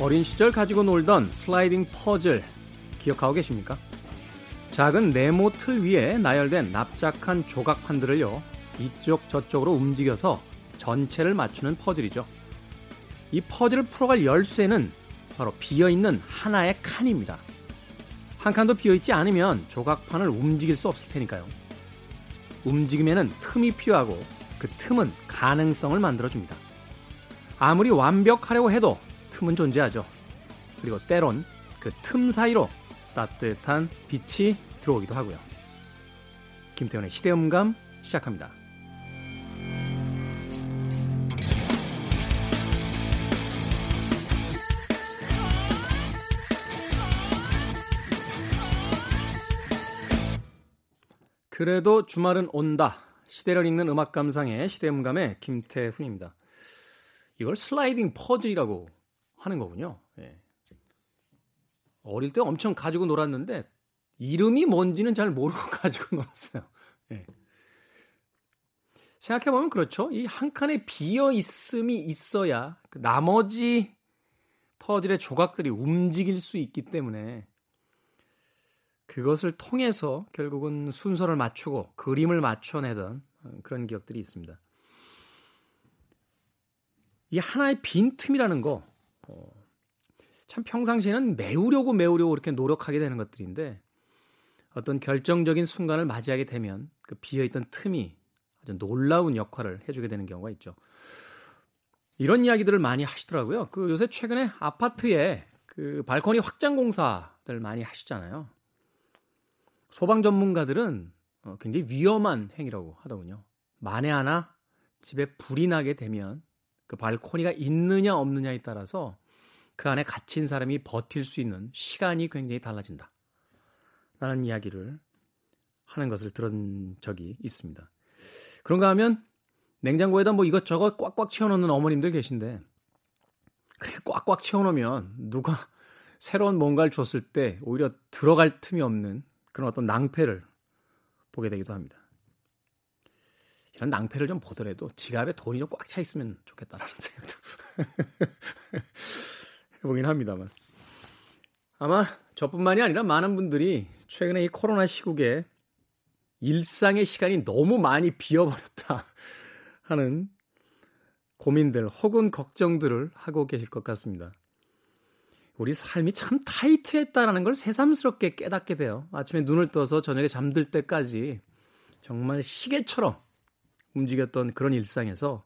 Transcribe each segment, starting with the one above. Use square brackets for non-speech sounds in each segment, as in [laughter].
어린 시절 가지고 놀던 슬라이딩 퍼즐 기억하고 계십니까? 작은 네모 틀 위에 나열된 납작한 조각판들을요, 이쪽 저쪽으로 움직여서 전체를 맞추는 퍼즐이죠. 이 퍼즐을 풀어갈 열쇠는 바로 비어있는 하나의 칸입니다. 한 칸도 비어있지 않으면 조각판을 움직일 수 없을 테니까요. 움직임에는 틈이 필요하고 그 틈은 가능성을 만들어줍니다. 아무리 완벽하려고 해도 틈은 존재하죠. 그리고 때론 그 틈 사이로 따뜻한 빛이 들어오기도 하고요. 김태훈의 시대음감 시작합니다. 그래도 주말은 온다. 시대를 읽는 음악 감상의 시대음감의 김태훈입니다. 이걸 슬라이딩 퍼즐이라고 하는 거군요. 예. 어릴 때 엄청 가지고 놀았는데 이름이 뭔지는 잘 모르고 [laughs] 가지고 놀았어요. 예. 생각해 보면 그렇죠. 이 한 칸에 비어 있음이 있어야 그 나머지 퍼즐의 조각들이 움직일 수 있기 때문에 그것을 통해서 결국은 순서를 맞추고 그림을 맞춰내던 그런 기억들이 있습니다. 이 하나의 빈틈이라는 거, 어, 참 평상시에는 메우려고 메우려고 이렇게 노력하게 되는 것들인데 어떤 결정적인 순간을 맞이하게 되면 그 비어있던 틈이 아주 놀라운 역할을 해주게 되는 경우가 있죠. 이런 이야기들을 많이 하시더라고요. 그 요새 최근에 아파트에 그 발코니 확장 공사들 많이 하시잖아요. 소방 전문가들은 어, 굉장히 위험한 행위라고 하더군요. 만에 하나 집에 불이 나게 되면 그 발코니가 있느냐 없느냐에 따라서 그 안에 갇힌 사람이 버틸 수 있는 시간이 굉장히 달라진다. 라는 이야기를 하는 것을 들은 적이 있습니다. 그런가 하면 냉장고에다 뭐 이것저것 꽉꽉 채워놓는 어머님들 계신데 그렇게 꽉꽉 채워놓으면 누가 새로운 뭔가를 줬을 때 오히려 들어갈 틈이 없는 그런 어떤 낭패를 보게 되기도 합니다. 이런 낭패를 좀 보더라도 지갑에 돈이 좀 꽉 차 있으면 좋겠다라는 [laughs] 생각도 해보긴 합니다만. 아마 저뿐만이 아니라 많은 분들이 최근에 이 코로나 시국에 일상의 시간이 너무 많이 비어버렸다 [laughs] 하는 고민들 혹은 걱정들을 하고 계실 것 같습니다. 우리 삶이 참 타이트했다라는 걸 새삼스럽게 깨닫게 돼요. 아침에 눈을 떠서 저녁에 잠들 때까지 정말 시계처럼 움직였던 그런 일상에서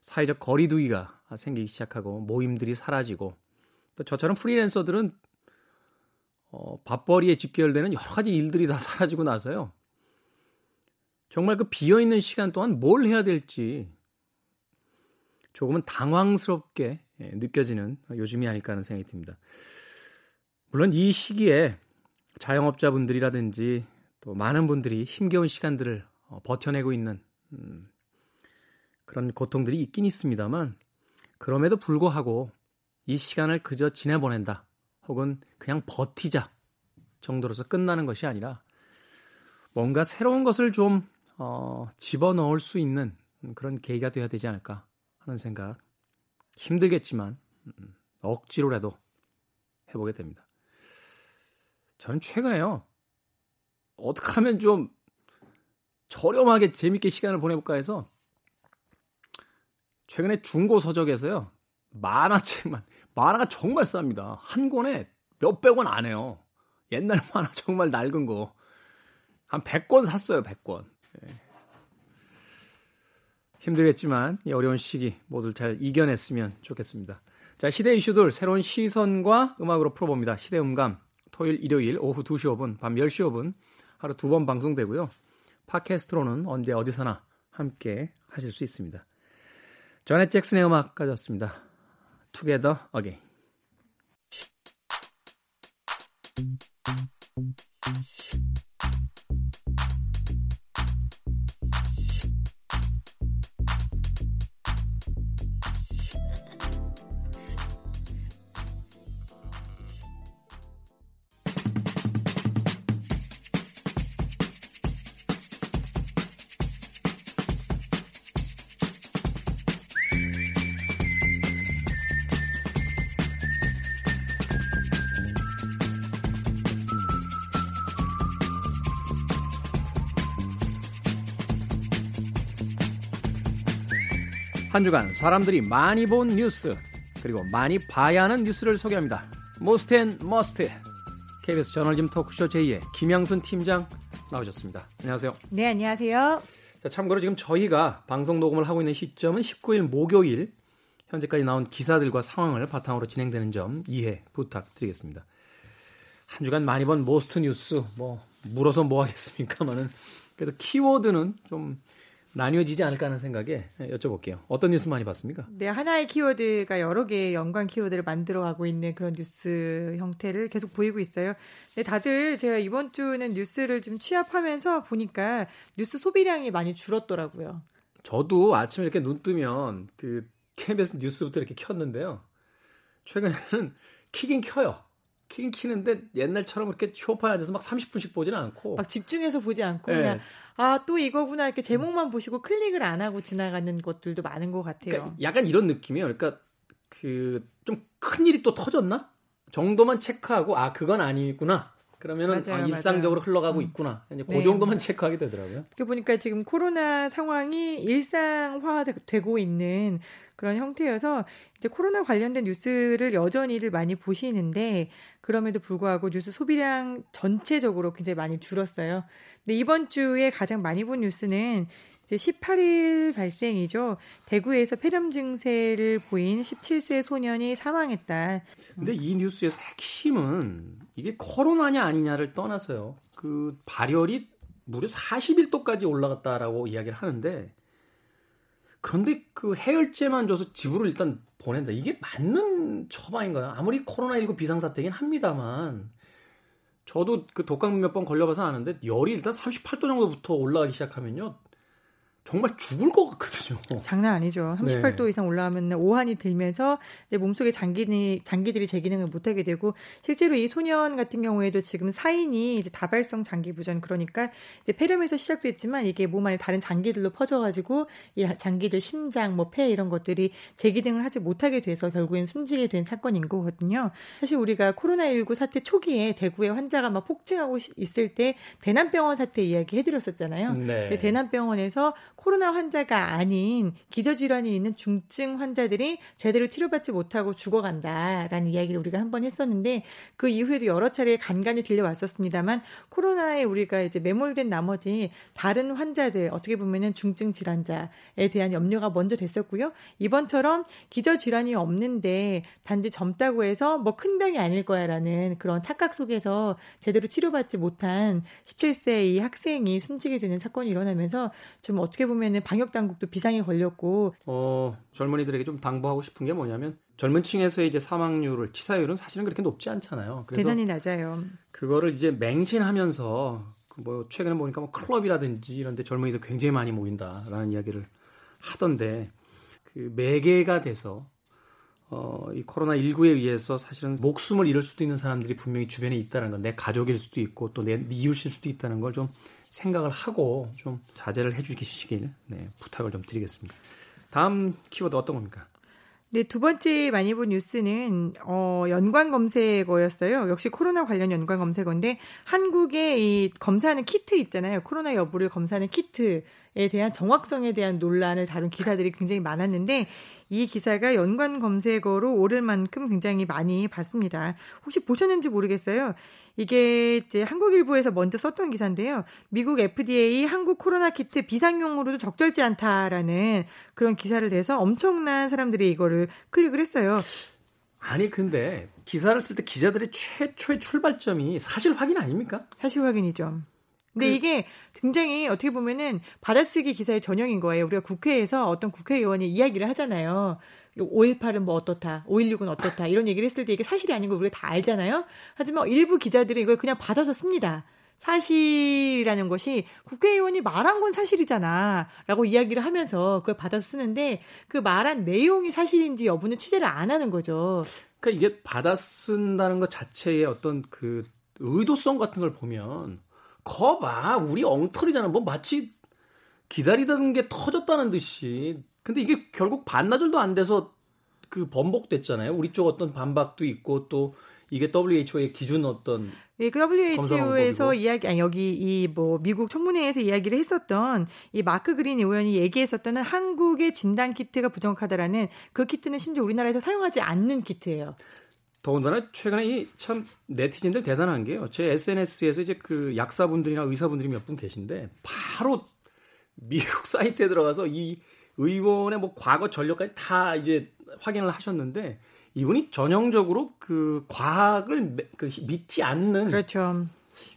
사회적 거리두기가 생기기 시작하고 모임들이 사라지고 또 저처럼 프리랜서들은 어, 밥벌이에 직결되는 여러 가지 일들이 다 사라지고 나서요. 정말 그 비어 있는 시간 동안 뭘 해야 될지 조금은 당황스럽게 예, 느껴지는 요즘이 아닐까 하는 생각이 듭니다. 물론 이 시기에 자영업자분들이라든지 또 많은 분들이 힘겨운 시간들을 어, 버텨내고 있는 음, 그런 고통들이 있긴 있습니다만 그럼에도 불구하고 이 시간을 그저 지내보낸다 혹은 그냥 버티자 정도로서 끝나는 것이 아니라 뭔가 새로운 것을 좀 어, 집어넣을 수 있는 그런 계기가 되어야 되지 않을까 하는 생각 힘들겠지만 음, 억지로라도 해보게 됩니다. 저는 최근에요 어떻게 하면 좀 저렴하게 재밌게 시간을 보내볼까 해서 최근에 중고 서적에서요 만화책만 만화가 정말 쌉니다. 한 권에 몇백 원 안 해요. 옛날 [laughs] 만화 정말 낡은 거. 한 100권 샀어요, 100권. 예. 힘들겠지만 이 어려운 시기 모두 잘 이겨냈으면 좋겠습니다. 자, 시대 이슈들 새로운 시선과 음악으로 풀어봅니다. 시대 음감 토요일, 일요일 오후 2시 5분, 밤 10시 5분 하루 두 번 방송되고요. 팟캐스트로는 언제 어디서나 함께 하실 수 있습니다. 전넷 잭슨의 음악 가져왔습니다. Together Again. 한 주간 사람들이 많이 본 뉴스 그리고 많이 봐야 하는 뉴스를 소개합니다. Most and Must KBS 저널리즘 토크쇼 J의 김양순 팀장 나오셨습니다. 안녕하세요. 네, 안녕하세요. 자, 참고로 지금 저희가 방송 녹음을 하고 있는 시점은 19일 목요일 현재까지 나온 기사들과 상황을 바탕으로 진행되는 점 이해 부탁드리겠습니다. 한 주간 많이 본 most 뉴스 뭐 물어서 뭐 하겠습니까만은 그래도 키워드는 좀 나뉘어지지 않을까 하는 생각에 여쭤볼게요. 어떤 뉴스 많이 봤습니까? 네, 하나의 키워드가 여러 개의 연관 키워드를 만들어가고 있는 그런 뉴스 형태를 계속 보이고 있어요. 네, 다들 제가 이번 주는 뉴스를 좀 취합하면서 보니까 뉴스 소비량이 많이 줄었더라고요. 저도 아침에 이렇게 눈 뜨면 그 KBS 뉴스부터 이렇게 켰는데요. 최근에는 [laughs] 키긴 켜요. 키긴 키는데 옛날처럼 이렇게 쇼파에 앉아서 막 30분씩 보지는 않고 막 집중해서 보지 않고 네. 그냥 아 또 이거구나 이렇게 제목만 보시고 클릭을 안 하고 지나가는 것들도 많은 것 같아요. 그러니까 약간 이런 느낌이에요. 그러니까 그 좀 큰 일이 또 터졌나 정도만 체크하고 아 그건 아니구나 그러면은 맞아요, 아, 일상적으로 맞아요. 흘러가고 음. 있구나. 이제 그 네. 정도만 체크하게 되더라고요. 그 보니까 지금 코로나 상황이 일상화되고 있는 그런 형태여서 이제 코로나 관련된 뉴스를 여전히들 많이 보시는데 그럼에도 불구하고 뉴스 소비량 전체적으로 굉장히 많이 줄었어요. 근데 이번 주에 가장 많이 본 뉴스는 이제 18일 발생이죠. 대구에서 폐렴 증세를 보인 17세 소년이 사망했다. 근데 이 뉴스에서 핵심은 이게 코로나냐 아니냐를 떠나서요. 그 발열이 무려 41도까지 올라갔다라고 이야기를 하는데 그런데 그 해열제만 줘서 집으로 일단 보낸다. 이게 맞는 처방인가요? 아무리 코로나19 비상사태긴 합니다만 저도 그 독감 몇 번 걸려봐서 아는데 열이 일단 38도 정도부터 올라가기 시작하면요. 정말 죽을 것 같거든요. 장난 아니죠. 38도 네. 이상 올라가면 오한이 들면서 이제 몸속의 장기니, 장기들이 제 기능을 못하게 되고 실제로 이 소년 같은 경우에도 지금 사인이 이제 다발성 장기 부전 그러니까 이제 폐렴에서 시작됐지만 이게 몸 안에 다른 장기들로 퍼져가지고 이 장기들 심장, 뭐 폐 이런 것들이 제 기능을 하지 못하게 돼서 결국엔 숨지게 된 사건인 거거든요. 사실 우리가 코로나19 사태 초기에 대구에 환자가 막 폭증하고 있을 때 대남병원 사태 이야기 해드렸었잖아요. 네. 대남병원에서 코로나 환자가 아닌 기저질환이 있는 중증 환자들이 제대로 치료받지 못하고 죽어간다라는 이야기를 우리가 한 번 했었는데 그 이후에도 여러 차례 간간히 들려왔었습니다만 코로나에 우리가 이제 매몰된 나머지 다른 환자들 어떻게 보면은 중증 질환자에 대한 염려가 먼저 됐었고요. 이번처럼 기저질환이 없는데 단지 젊다고 해서 뭐 큰 병이 아닐 거야라는 그런 착각 속에서 제대로 치료받지 못한 17세 이 학생이 숨지게 되는 사건이 일어나면서 좀 어떻게 보면은 방역 당국도 비상에 걸렸고 어, 젊은이들에게 좀 당부하고 싶은 게 뭐냐면 젊은 층에서의 이제 사망률을 치사율은 사실은 그렇게 높지 않잖아요. 그래서 대단히 낮아요. 그거를 이제 맹신하면서 그뭐 최근에 보니까 뭐 클럽이라든지 이런 데 젊은이들 굉장히 많이 모인다라는 이야기를 하던데 그 매개가 돼서 어, 이 코로나 19에 의해서 사실은 목숨을 잃을 수도 있는 사람들이 분명히 주변에 있다는 건 내 가족일 수도 있고 또 내 이웃일 수도 있다는 걸 좀 생각을 하고 좀 자제를 해주시길 네, 부탁을 좀 드리겠습니다. 다음 키워드 어떤 겁니까? 네, 두 번째 많이 본 뉴스는 어, 연관 검색어였어요. 역시 코로나 관련 연관 검색어인데 한국의 이 검사하는 키트 있잖아요. 코로나 여부를 검사하는 키트에 대한 정확성에 대한 논란을 다룬 기사들이 굉장히 많았는데 이 기사가 연관 검색어로 오를 만큼 굉장히 많이 봤습니다. 혹시 보셨는지 모르겠어요. 이게 이제 한국일보에서 먼저 썼던 기사인데요. 미국 FDA 한국 코로나 키트 비상용으로도 적절치 않다라는 그런 기사를 내서 엄청난 사람들이 이거를 클릭을 했어요. 아니 근데 기사를 쓸 때 기자들의 최초의 출발점이 사실 확인 아닙니까? 사실 확인이죠. 근데 그... 이게 굉장히 어떻게 보면은 받아쓰기 기사의 전형인 거예요. 우리가 국회에서 어떤 국회의원이 이야기를 하잖아요. 5.18은 뭐 어떻다, 5.16은 어떻다, 이런 얘기를 했을 때 이게 사실이 아닌 걸 우리가 다 알잖아요? 하지만 일부 기자들이 이걸 그냥 받아서 씁니다. 사실이라는 것이 국회의원이 말한 건 사실이잖아. 라고 이야기를 하면서 그걸 받아서 쓰는데 그 말한 내용이 사실인지 여부는 취재를 안 하는 거죠. 그러니까 이게 받아 쓴다는 것 자체의 어떤 그 의도성 같은 걸 보면 거봐. 우리 엉터리잖아. 뭐 마치 기다리던 게 터졌다는 듯이. 근데 이게 결국 반나절도 안 돼서 그 번복됐잖아요. 우리 쪽 어떤 반박도 있고 또 이게 WHO의 기준 어떤 예, 그 WHO에서 이야기 아니 여기 이 뭐 미국 청문회에서 이야기를 했었던 이 마크 그린 의원이 얘기했었던 한국의 진단 키트가 부정확하다라는 그 키트는 심지어 우리나라에서 사용하지 않는 키트예요. 더군다나 최근에 이 참 네티즌들 대단한 게요. 제 SNS에서 이제 그 약사분들이나 의사분들이 몇 분 계신데 바로 미국 [laughs] 사이트에 들어가서 이 의원의 뭐 과거 전력까지 다 이제 확인을 하셨는데 이분이 전형적으로 그 과학을 그 믿지 않는 그렇죠.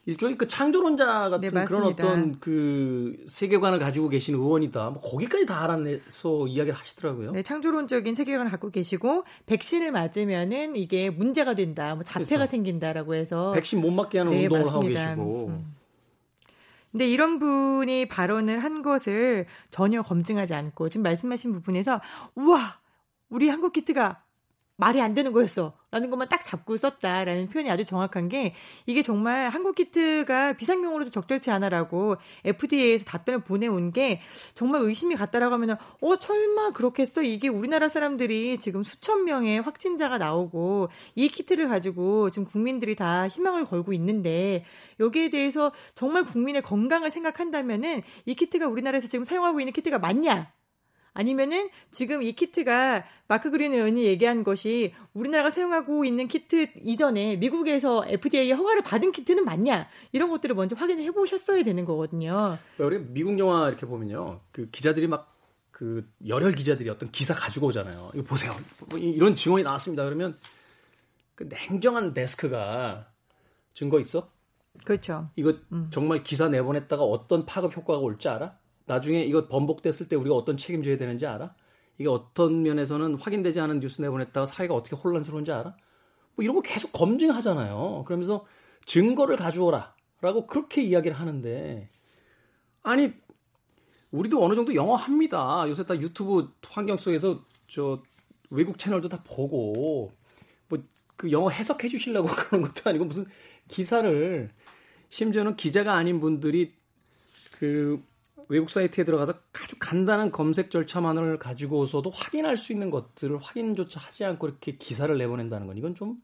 일종의 그 창조론자 같은 네, 그런 어떤 그 세계관을 가지고 계신 의원이다. 뭐 거기까지 다 알아내서 이야기를 하시더라고요. 네, 창조론적인 세계관을 갖고 계시고 백신을 맞으면은 이게 문제가 된다. 뭐 자폐가 그래서. 생긴다라고 해서 백신 못 맞게 하는 네, 운동을 맞습니다. 하고 계시고. 음. 근데 이런 분이 발언을 한 것을 전혀 검증하지 않고 지금 말씀하신 부분에서 우와 우리 한국 키트가 말이 안 되는 거였어. 라는 것만 딱 잡고 썼다라는 표현이 아주 정확한 게 이게 정말 한국 키트가 비상용으로도 적절치 않아라고 FDA에서 답변을 보내온 게 정말 의심이 갔다라고 하면은 어 설마 그렇겠어 이게 우리나라 사람들이 지금 수천 명의 확진자가 나오고 이 키트를 가지고 지금 국민들이 다 희망을 걸고 있는데 여기에 대해서 정말 국민의 건강을 생각한다면은 이 키트가 우리나라에서 지금 사용하고 있는 키트가 맞냐 아니면은 지금 이 키트가 마크 그린 의원이 얘기한 것이 우리나라가 사용하고 있는 키트 이전에 미국에서 FDA 허가를 받은 키트는 맞냐 이런 것들을 먼저 확인을 해보셨어야 되는 거거든요. 우리 미국 영화 이렇게 보면요, 그 기자들이 막 그 열혈 기자들이 어떤 기사 가지고 오잖아요. 이거 보세요, 뭐 이런 증언이 나왔습니다. 그러면 그 냉정한 데스크가 증거 있어? 그렇죠. 이거 음. 정말 기사 내보냈다가 어떤 파급 효과가 올지 알아? 나중에 이거 번복됐을 때 우리가 어떤 책임져야 되는지 알아? 이게 어떤 면에서는 확인되지 않은 뉴스 내보냈다가 사회가 어떻게 혼란스러운지 알아? 뭐 이런 거 계속 검증하잖아요. 그러면서 증거를 가져오라. 라고 그렇게 이야기를 하는데, 아니, 우리도 어느 정도 영어 합니다. 요새 다 유튜브 환경 속에서 저 외국 채널도 다 보고, 뭐 그 영어 해석해 주시려고 [laughs] 그런 것도 아니고 무슨 기사를, 심지어는 기자가 아닌 분들이 그 외국 사이트에 들어가서 아주 간단한 검색 절차만을 가지고서도 확인할 수 있는 것들을 확인조차 하지 않고 이렇게 기사를 내보낸다는 건 이건 좀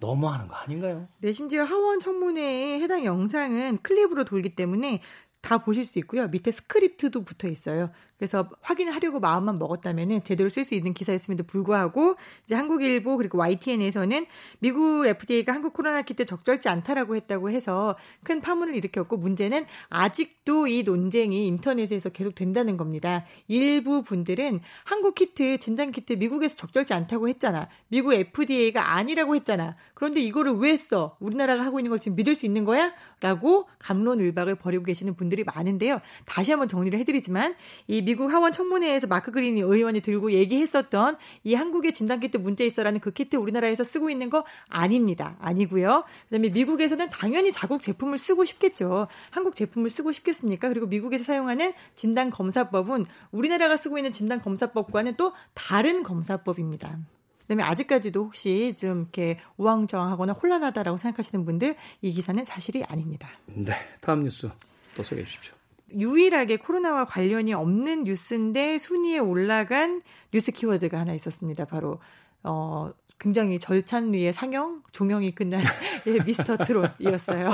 너무하는 거 아닌가요? 네, 심지어 하원 청문회에 해당 영상은 클립으로 돌기 때문에 다 보실 수 있고요. 밑에 스크립트도 붙어 있어요. 그래서 확인하려고 마음만 먹었다면은 제대로 쓸 수 있는 기사였음에도 불구하고 이제 한국일보 그리고 YTN에서는 미국 FDA가 한국 코로나 키트 적절치 않다라고 했다고 해서 큰 파문을 일으켰고 문제는 아직도 이 논쟁이 인터넷에서 계속 된다는 겁니다. 일부 분들은 한국 키트 진단 키트 미국에서 적절치 않다고 했잖아. 미국 FDA가 아니라고 했잖아. 그런데 이거를 왜 했어? 우리나라가 하고 있는 걸 지금 믿을 수 있는 거야? 라고 감론을박을 벌이고 계시는 분들이 많은데요. 다시 한번 정리를 해드리지만 이 미국 하원 청문회에서 마크 그린 의원이 들고 얘기했었던 이 한국의 진단키트 문제 있어라는 그 키트 우리나라에서 쓰고 있는 거 아닙니다. 아니고요. 그다음에 미국에서는 당연히 자국 제품을 쓰고 싶겠죠. 한국 제품을 쓰고 싶겠습니까? 그리고 미국에서 사용하는 진단 검사법은 우리나라가 쓰고 있는 진단 검사법과는 또 다른 검사법입니다. 그다음에 아직까지도 혹시 좀 이렇게 우왕좌왕하거나 혼란하다라고 생각하시는 분들 이 기사는 사실이 아닙니다. 네, 다음 뉴스 또 소개해 주십시오. 유일하게 코로나와 관련이 없는 뉴스인데 순위에 올라간 뉴스 키워드가 하나 있었습니다. 바로 어 굉장히 절찬리의 상영 종영이 끝난 [laughs] 예, 미스터 트롯이었어요.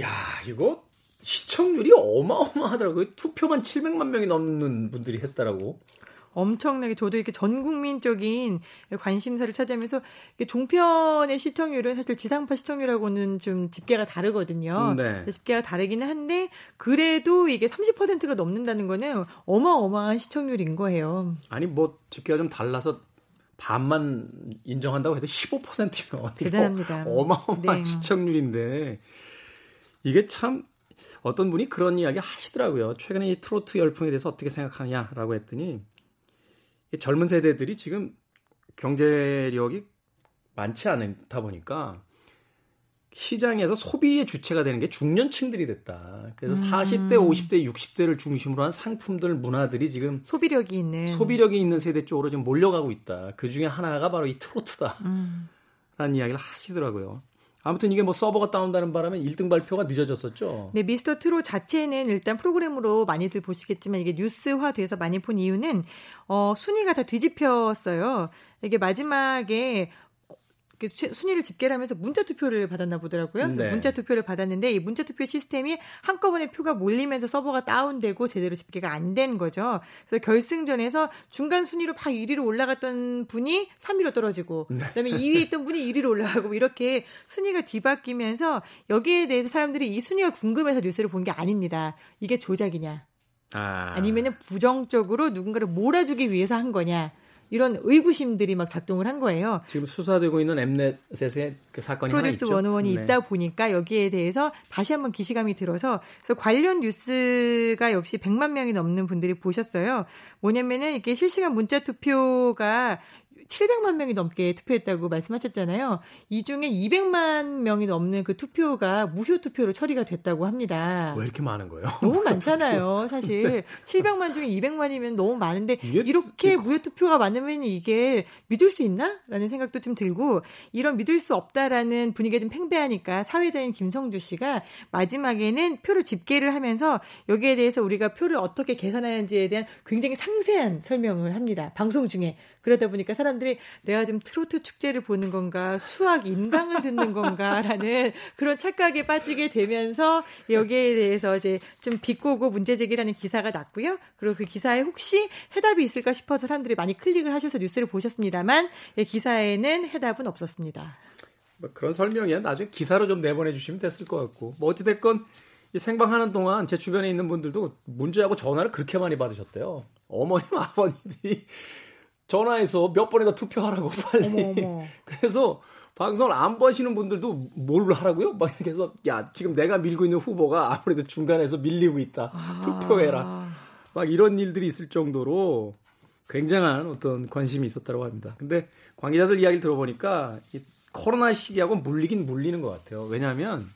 야 이거 시청률이 어마어마하더라고요. 투표만 700만 명이 넘는 분들이 했다라고. 엄청나게 저도 이렇게 전 국민적인 관심사를 차지하면서 종편의 시청률은 사실 지상파 시청률하고는 좀 집계가 다르거든요. 네. 집계가 다르기는 한데 그래도 이게 30%가 넘는다는 거는 어마어마한 시청률인 거예요. 아니 뭐 집계가 좀 달라서 반만 인정한다고 해도 15%면 [laughs] 대단합니다. 어마어마한 네. 시청률인데 이게 참 어떤 분이 그런 이야기 하시더라고요. 최근에 이 트로트 열풍에 대해서 어떻게 생각하냐라고 했더니 젊은 세대들이 지금 경제력이 많지 않다 보니까 시장에서 소비의 주체가 되는 게 중년층들이 됐다. 그래서 음. 40대, 50대, 60대를 중심으로 한 상품들, 문화들이 지금 소비력이 있는 소비력이 있는 세대 쪽으로 지금 몰려가고 있다. 그 중에 하나가 바로 이 트로트다. 음. 라는 이야기를 하시더라고요. 아무튼 이게 뭐 서버가 다운되는 바람에 1등 발표가 늦어졌었죠. 네, 미스터 트롯 자체는 일단 프로그램으로 많이들 보시겠지만 이게 뉴스화 돼서 많이 본 이유는 어 순위가 다 뒤집혔어요. 이게 마지막에 순위를 집계를 하면서 문자 투표를 받았나 보더라고요. 네. 문자 투표를 받았는데 이 문자 투표 시스템이 한꺼번에 표가 몰리면서 서버가 다운되고 제대로 집계가 안 된 거죠. 그래서 결승전에서 중간 순위로 막 1위로 올라갔던 분이 3위로 떨어지고 네. 그다음에 2위에 있던 분이 1위로 올라가고 이렇게 순위가 뒤바뀌면서 여기에 대해서 사람들이 이 순위가 궁금해서 뉴스를 본 게 아닙니다. 이게 조작이냐? 아. 아니면은 부정적으로 누군가를 몰아주기 위해서 한 거냐? 이런 의구심들이 막 작동을 한 거예요. 지금 수사되고 있는 엠넷의 그 사건이 프로듀스. 101이 네. 있다 보니까 여기에 대해서 다시 한번 기시감이 들어서 그래서 관련 뉴스가 역시 100만 명이 넘는 분들이 보셨어요. 뭐냐면은 이렇게 실시간 문자 투표가 700만 명이 넘게 투표했다고 말씀하셨잖아요. 이 중에 200만 명이 넘는 그 투표가 무효 투표로 처리가 됐다고 합니다. 왜 이렇게 많은 거예요? [laughs] 너무 많잖아요, 사실. 네. 700만 중에 200만이면 너무 많은데 이렇게 무효 투표가 많으면 이게 믿을 수 있나? 라는 생각도 좀 들고 이런 믿을 수 없다라는 분위기가 좀 팽배하니까 사회자인 김성주 씨가 마지막에는 표를 집계를 하면서 여기에 대해서 우리가 표를 어떻게 계산하는지에 대한 굉장히 상세한 설명을 합니다. 방송 중에. 그러다 보니까 사람들이 내가 지금 트로트 축제를 보는 건가, 수학 인강을 듣는 건가라는 [laughs] 그런 착각에 빠지게 되면서 여기에 대해서 이제 좀 비꼬고 문제 제기라는 기사가 났고요. 그리고 그 기사에 혹시 해답이 있을까 싶어서 사람들이 많이 클릭을 하셔서 뉴스를 보셨습니다만 예, 기사에는 해답은 없었습니다. 뭐 그런 설명이야 나중에 기사로 좀 내보내 주시면 됐을 것 같고 뭐 어찌됐건 이 생방하는 동안 제 주변에 있는 분들도 문자하고 전화를 그렇게 많이 받으셨대요. 어머님 [laughs] 아버님들이 전화해서 몇 번이나 투표하라고 [laughs] 빨리. 어머, 어머. 그래서 방송을 안 보시는 분들도 뭘 하라고요? 막 이렇게 해서 야 지금 내가 밀고 있는 후보가 아무래도 중간에서 밀리고 있다. 아. 투표해라. 막 이런 일들이 있을 정도로 굉장한 어떤 관심이 있었다고 합니다. 근데 관계자들 이야기를 들어보니까 이 코로나 시기하고 물리긴 물리는 것 같아요. 왜냐하면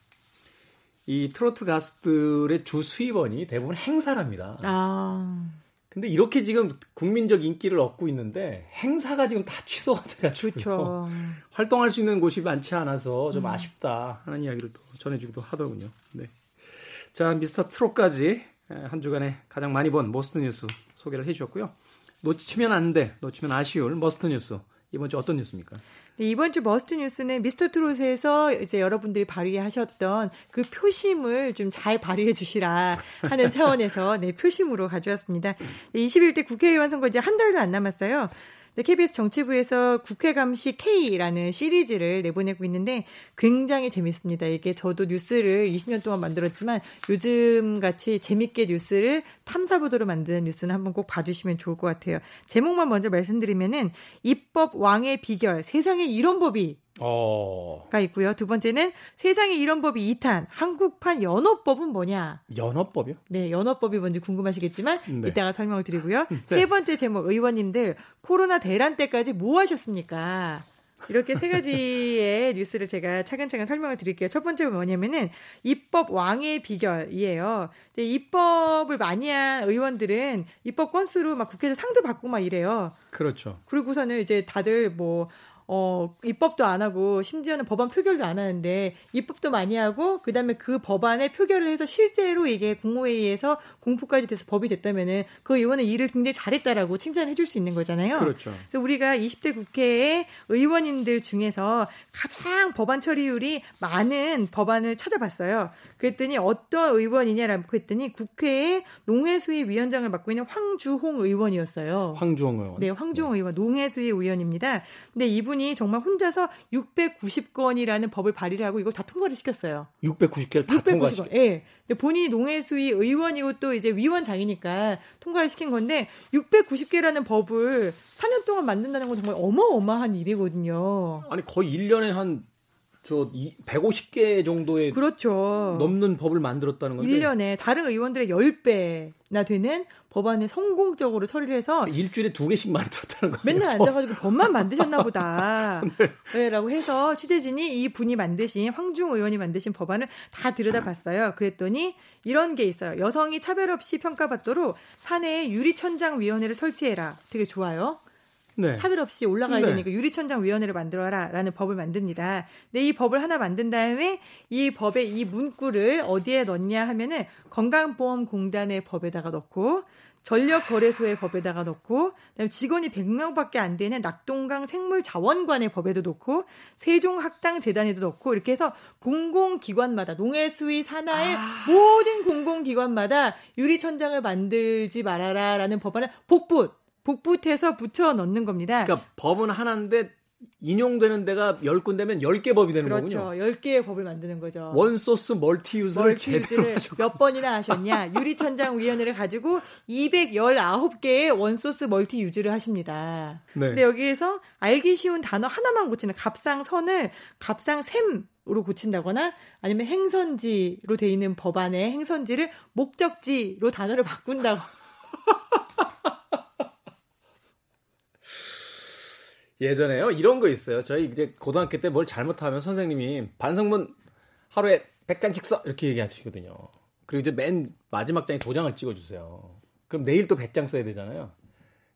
이 트로트 가수들의 주 수입원이 대부분 행사랍니다. 아. 근데 이렇게 지금 국민적 인기를 얻고 있는데 행사가 지금 다 취소가 돼가지고 그렇죠. [laughs] 활동할 수 있는 곳이 많지 않아서 좀 음. 아쉽다 하는 이야기를 또 전해주기도 하더군요. 네. 자 미스터 트롯까지 한 주간에 가장 많이 본 most 뉴스 소개를 해주셨고요. 놓치면 안 돼, 놓치면 아쉬울 must 뉴스 이번 주 어떤 뉴스입니까? 네, 이번 주 must 뉴스는 미스터 트롯에서 이제 여러분들이 발휘하셨던 그 표심을 좀 잘 발휘해 주시라 하는 차원에서 네, 표심으로 가져왔습니다. 네, 21대 국회의원 선거 이제 한 달도 안 남았어요. 네, KBS 정치부에서 국회 감시 K라는 시리즈를 내보내고 있는데 굉장히 재밌습니다. 이게 저도 뉴스를 20년 동안 만들었지만 요즘 같이 재밌게 뉴스를 탐사보도로 만드는 뉴스는 한번 꼭 봐주시면 좋을 것 같아요. 제목만 먼저 말씀드리면은 입법 왕의 비결 세상에 이런 법이 어. 가 있고요. 두 번째는 세상에 이런 법이 2탄 한국판 연어법은 뭐냐? 연어법이요? 네, 연어법이 뭔지 궁금하시겠지만 네. 이따가 설명을 드리고요. [laughs] 네. 세 번째 제목 의원님들 코로나 대란 때까지 뭐 하셨습니까? 이렇게 세 가지의 [laughs] 뉴스를 제가 차근차근 설명을 드릴게요. 첫 번째는 뭐냐면은 입법 왕의 비결이에요. 입법을 많이 한 의원들은 입법 건수로 막 국회에서 상도 받고 막 이래요. 그렇죠. 그리고서는 이제 다들 뭐 어, 입법도 안 하고 심지어는 법안 표결도 안 하는데 입법도 많이 하고 그다음에 그 법안에 표결을 해서 실제로 이게 국무회의에서 공포까지 돼서 법이 됐다면은 그 의원은 일을 굉장히 잘했다라고 칭찬해 줄 수 있는 거잖아요. 그렇죠. 그래서 우리가 20대 국회의 의원님들 중에서 가장 법안 처리율이 많은 법안을 찾아봤어요. 그랬더니 어떤 의원이냐라고 했더니 국회의 농해수위 위원장을 맡고 있는 황주홍 의원이었어요. 황주홍 의원. 네, 황주홍 네. 의원 농해수위 의원입니다. 근데 이분이 정말 혼자서 690건이라는 법을 발의를 하고 이걸 다 통과를 시켰어요. 690개를 다 통과시켰어요. 예. 네. 본인이 농해수위 의원이고 또 이제 위원장이니까 통과를 시킨 건데 690개라는 법을 4년 동안 만든다는 건 정말 어마어마한 일이거든요. 아니 거의 1년에 한 저 150개 정도의 그렇죠. 넘는 법을 만들었다는 건데 1년에 다른 의원들의 10배나 되는 법안을 성공적으로 처리를 해서 일주일에 두 개씩 만들었다는 거예요. 맨날 [laughs] 앉아가지고 법만 만드셨나 보다. [laughs] 네. 라고 해서 취재진이 이 분이 만드신 황중 의원이 만드신 법안을 다 들여다봤어요. 그랬더니 이런 게 있어요. 여성이 차별 없이 평가받도록 사내에 유리천장 위원회를 설치해라. 되게 좋아요. 네. 차별 없이 올라가야 네. 되니까 유리천장 위원회를 만들어라라는 법을 만듭니다. 근데 이 법을 하나 만든 다음에 이 법의 이 문구를 어디에 넣냐 하면은 건강보험공단의 법에다가 넣고 전력거래소의 법에다가 넣고 그다음에 직원이 100명밖에 안 되는 낙동강 생물자원관의 법에도 넣고 세종학당재단에도 넣고 이렇게 해서 공공기관마다 농해수위 산하의 아. 모든 공공기관마다 유리천장을 만들지 말아라라는 법안을 복붙 복붙해서 붙여 넣는 겁니다. 그러니까 법은 하나인데 인용되는 데가 10군데면 10개 법이 되는 그렇죠. 거군요. 10개의 법을 만드는 거죠. 원소스 멀티유즈를, 멀티유즈를 몇 번이나 하셨냐. [laughs] 유리천장 위원회를 가지고 219개의 원소스 멀티유즈를 하십니다. 네. 근데 여기에서 알기 쉬운 단어 하나만 고치는 갑상선을 갑상샘 으로 고친다거나 아니면 행선지로 돼 있는 법안의 행선지를 목적지로 단어를 바꾼다고 [laughs] 예전에요 이런 거 있어요. 저희 이제 고등학교 때 뭘 잘못하면 선생님이 반성문 하루에 100장씩 써 이렇게 얘기하시거든요. 그리고 이제 맨 마지막 장에 도장을 찍어주세요. 그럼 내일 또 100장 써야 되잖아요.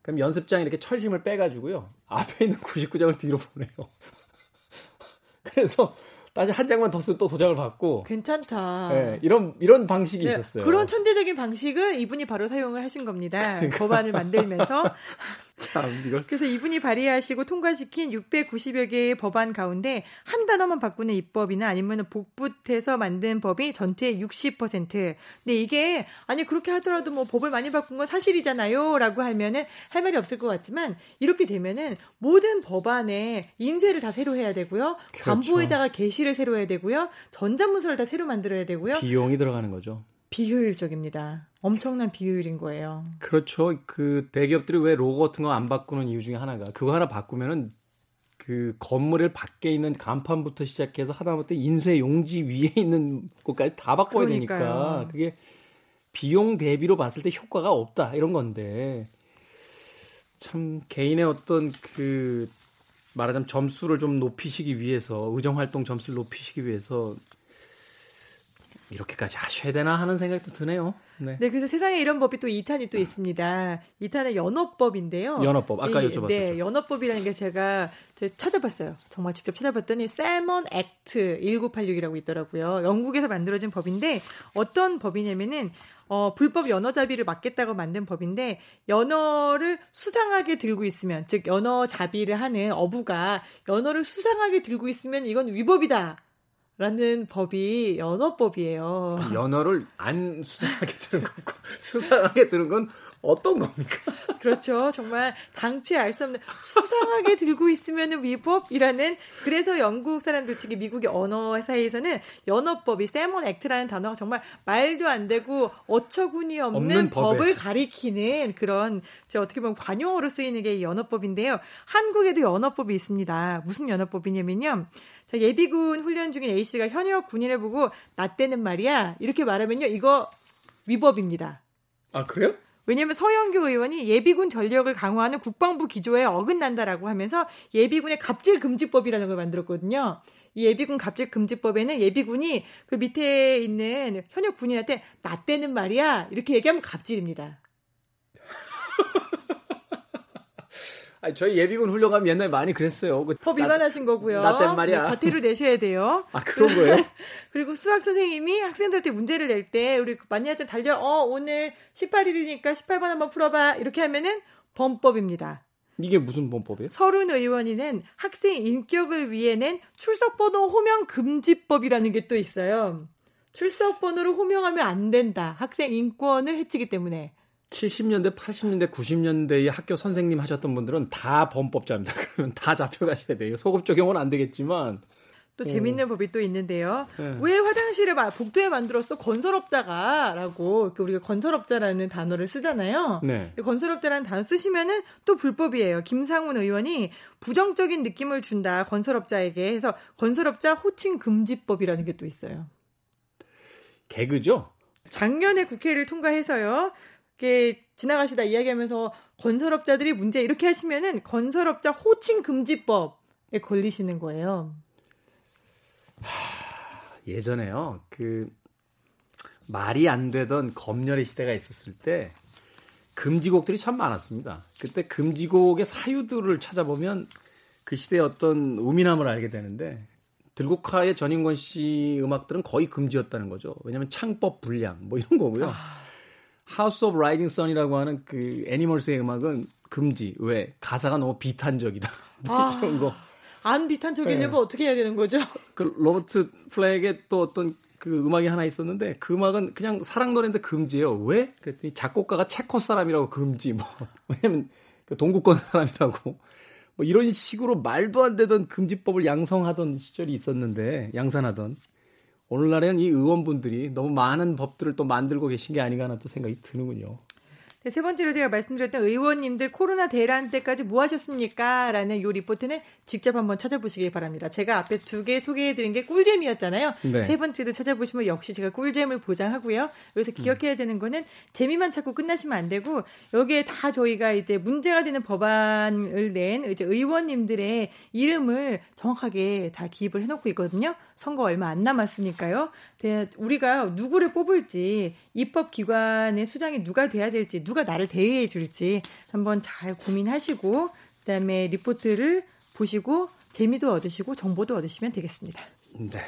그럼 연습장 이렇게 철심을 빼가지고요. 앞에 있는 99장을 뒤로 보내요. [laughs] 그래서 다시 한 장만 더 쓰면 또 도장을 받고. 괜찮다. 네, 이런 이런 방식이 네, 있었어요. 그런 천재적인 방식을 이분이 바로 사용을 하신 겁니다. [laughs] 그러니까. 법안을 만들면서. 참 이걸. 그래서 이분이 발의하시고 통과시킨 690여 개의 법안 가운데 한 단어만 바꾸는 입법이나 아니면 복붙해서 만든 법이 전체의 60%. 근데 이게 아니 그렇게 하더라도 뭐 법을 많이 바꾼 건 사실이잖아요라고 하면은 할 말이 없을 것 같지만 이렇게 되면은 모든 법안에 인쇄를 다 새로 해야 되고요. 그렇죠. 관보에다가 게시를 새로 해야 되고요. 전자문서를 다 새로 만들어야 되고요. 비용이 들어가는 거죠. 비효율적입니다. 엄청난 비효율인 거예요. 그렇죠. 그 대기업들이 왜 로고 같은 거 안 바꾸는 이유 중에 하나가 그거 하나 바꾸면은 그 건물을 밖에 있는 간판부터 시작해서 하다못해 인쇄 용지 위에 있는 것까지 다 바꿔야 그러니까요. 되니까 그게 비용 대비로 봤을 때 효과가 없다 이런 건데 참 개인의 어떤 그 말하자면 점수를 좀 높이시기 위해서 의정 활동 점수를 높이시기 위해서 이렇게까지 하셔야 되나 하는 생각도 드네요. 네. 네, 그래서 세상에 이런 법이 또 2탄이 또 있습니다. 2탄은 연어법인데요. 연어법, 아까 이, 여쭤봤었죠. 네, 연어법이라는 게 제가, 제가 찾아봤어요. 정말 직접 찾아봤더니 셀먼 액트 1986이라고 있더라고요. 영국에서 만들어진 법인데 어떤 법이냐면은 어, 불법 연어잡이를 막겠다고 만든 법인데 연어를 수상하게 들고 있으면 즉 연어 잡이를 하는 어부가 연어를 수상하게 들고 있으면 이건 위법이다. 라는 법이 연어법이에요. 연어를 안 수상하게 들은 거고 [laughs] 수상하게 들은 건 어떤 겁니까? [laughs] 그렇죠. 정말 당최 알 수 없는 수상하게 들고 있으면 위법이라는 그래서 영국 사람들 특히 미국의 언어 사이에서는 연어법이 세몬 액트라는 단어가 정말 말도 안 되고 어처구니 없는, 법을 가리키는 그런 제 어떻게 보면 관용어로 쓰이는 게 연어법인데요. 한국에도 연어법이 있습니다. 무슨 연어법이냐면요. 자, 예비군 훈련 중인 A씨가 현역 군인을 보고 나 때는 말이야. 이렇게 말하면요. 이거 위법입니다. 아, 그래요? 왜냐하면 서영교 의원이 예비군 전력을 강화하는 국방부 기조에 어긋난다라고 하면서 예비군의 갑질 금지법이라는 걸 만들었거든요. 이 예비군 갑질 금지법에는 예비군이 그 밑에 있는 현역 군인한테 나 때는 말이야 이렇게 얘기하면 갑질입니다. 아니, 저희 예비군 훈련 가면 옛날에 많이 그랬어요. 그, 법 위반하신 거고요. 나 땐 말이야. 네, 과태료 내셔야 돼요. [laughs] 아 그런 거예요? [laughs] 그리고 수학 선생님이 학생들한테 문제를 낼 때 우리 많이 하자 달려. 어 오늘 18일이니까 18번 한번 풀어봐. 이렇게 하면은 범법입니다. 이게 무슨 범법이에요? 서른 의원이는 학생 인격을 위해 낸 출석번호 호명 금지법이라는 게 또 있어요. 출석번호를 호명하면 안 된다. 학생 인권을 해치기 때문에. 70년대, 80년대, 90년대에 학교 선생님 하셨던 분들은 다 범법자입니다. [laughs] 그러면 다 잡혀가셔야 돼요. 소급 적용은 안 되겠지만. 또 재밌는 음. 법이 또 있는데요. 네. 왜 화장실을 복도에 만들었어? 건설업자가라고 우리가 건설업자라는 단어를 쓰잖아요. 네. 건설업자라는 단어 쓰시면은 또 불법이에요. 김상훈 의원이 부정적인 느낌을 준다 건설업자에게 해서 건설업자 호칭 금지법이라는 게 또 있어요. 개그죠? 작년에 국회를 통과해서요. 이렇게 지나가시다 이야기하면서 건설업자들이 문제 이렇게 하시면은 건설업자 호칭 금지법에 걸리시는 거예요. 하, 예전에요. 그 말이 안 되던 검열의 시대가 있었을 때 금지곡들이 참 많았습니다. 그때 금지곡의 사유들을 찾아보면 그 시대의 어떤 우민함을 알게 되는데 들국화의 전인권 씨 음악들은 거의 금지였다는 거죠. 왜냐하면 창법 불량 뭐 이런 거고요. 아... House of Rising Sun이라고 하는 그 애니멀스의 음악은 금지. 왜? 가사가 너무 비탄적이다. [laughs] 뭐 아, 그런 거. 안 비탄적이려면 네. 어떻게 해야 되는 거죠? 그 로버타 플랙의 또 어떤 그 음악이 하나 있었는데 그 음악은 그냥 사랑 노래인데 금지예요. 왜? 그랬더니 작곡가가 체코 사람이라고 금지. 뭐 [laughs] 왜냐면 그 동구권 사람이라고 뭐 이런 식으로 말도 안 되던 금지법을 양성하던 시절이 있었는데 양산하던 오늘날에는 이 의원분들이 너무 많은 법들을 또 만들고 계신 게 아닌가 하나 또 생각이 드는군요. 네, 세 번째로 제가 말씀드렸던 의원님들 코로나 대란 때까지 뭐 하셨습니까? 라는 요 리포트는 직접 한번 찾아보시기 바랍니다. 제가 앞에 두 개 소개해드린 게 꿀잼이었잖아요. 네. 세 번째도 찾아보시면 역시 제가 꿀잼을 보장하고요. 여기서 기억해야 되는 거는 재미만 찾고 끝나시면 안 되고 여기에 다 저희가 이제 문제가 되는 법안을 낸 이제 의원님들의 이름을 정확하게 다 기입을 해놓고 있거든요. 선거 얼마 안 남았으니까요. 우리가 누구를 뽑을지 입법기관의 수장이 누가 돼야 될지 누가 나를 대의해 줄지 한번 잘 고민하시고 그다음에 리포트를 보시고 재미도 얻으시고 정보도 얻으시면 되겠습니다. 네.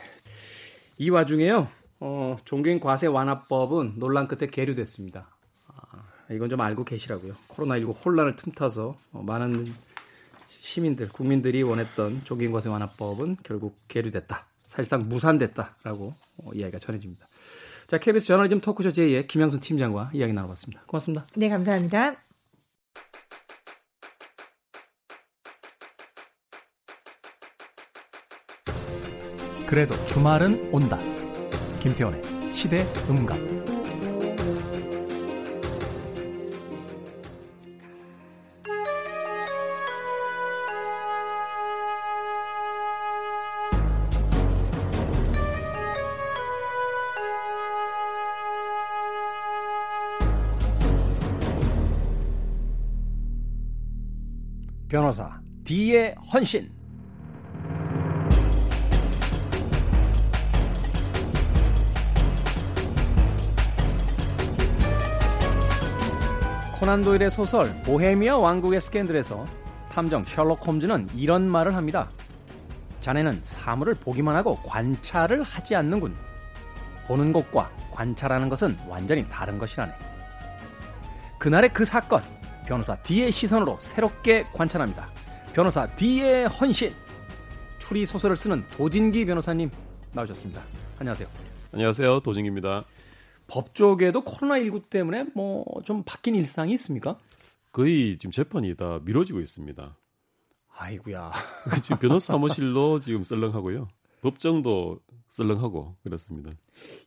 이 와중에요. 어, 종갱 과세 완화법은 논란 끝에 계류됐습니다. 아, 이건 좀 알고 계시라고요. 코로나19 혼란을 틈타서 어, 많은 시민들, 국민들이 원했던 종갱 과세 완화법은 결국 계류됐다. 사실상 무산됐다라고 어, 이야기가 전해집니다. 자, KBS 저널리즘 토크쇼 제2의 김양순 팀장과 이야기 나눠봤습니다. 고맙습니다. 네, 감사합니다. 그래도 주말은 온다. 김태원의 시대 음감. 변호사 D의 헌신 코난 도일의 소설 보헤미아 왕국의 스캔들에서 탐정 셜록 홈즈는 이런 말을 합니다. 자네는 사물을 보기만 하고 관찰을 하지 않는군. 보는 것과 관찰하는 것은 완전히 다른 것이라네. 그날의 그 사건, 변호사 D의 시선으로 새롭게 관찰합니다. 변호사 D의 헌신. 추리 소설을 쓰는 도진기 변호사님 나오셨습니다. 안녕하세요. 안녕하세요. 도진기입니다. 법조계도 코로나19 때문에 뭐 좀 바뀐 일상이 있습니까? 거의 지금 재판이 다 미뤄지고 있습니다. 아이구야. [laughs] 지금 변호사 사무실도 지금 썰렁하고요. 법정도 썰렁하고 그렇습니다.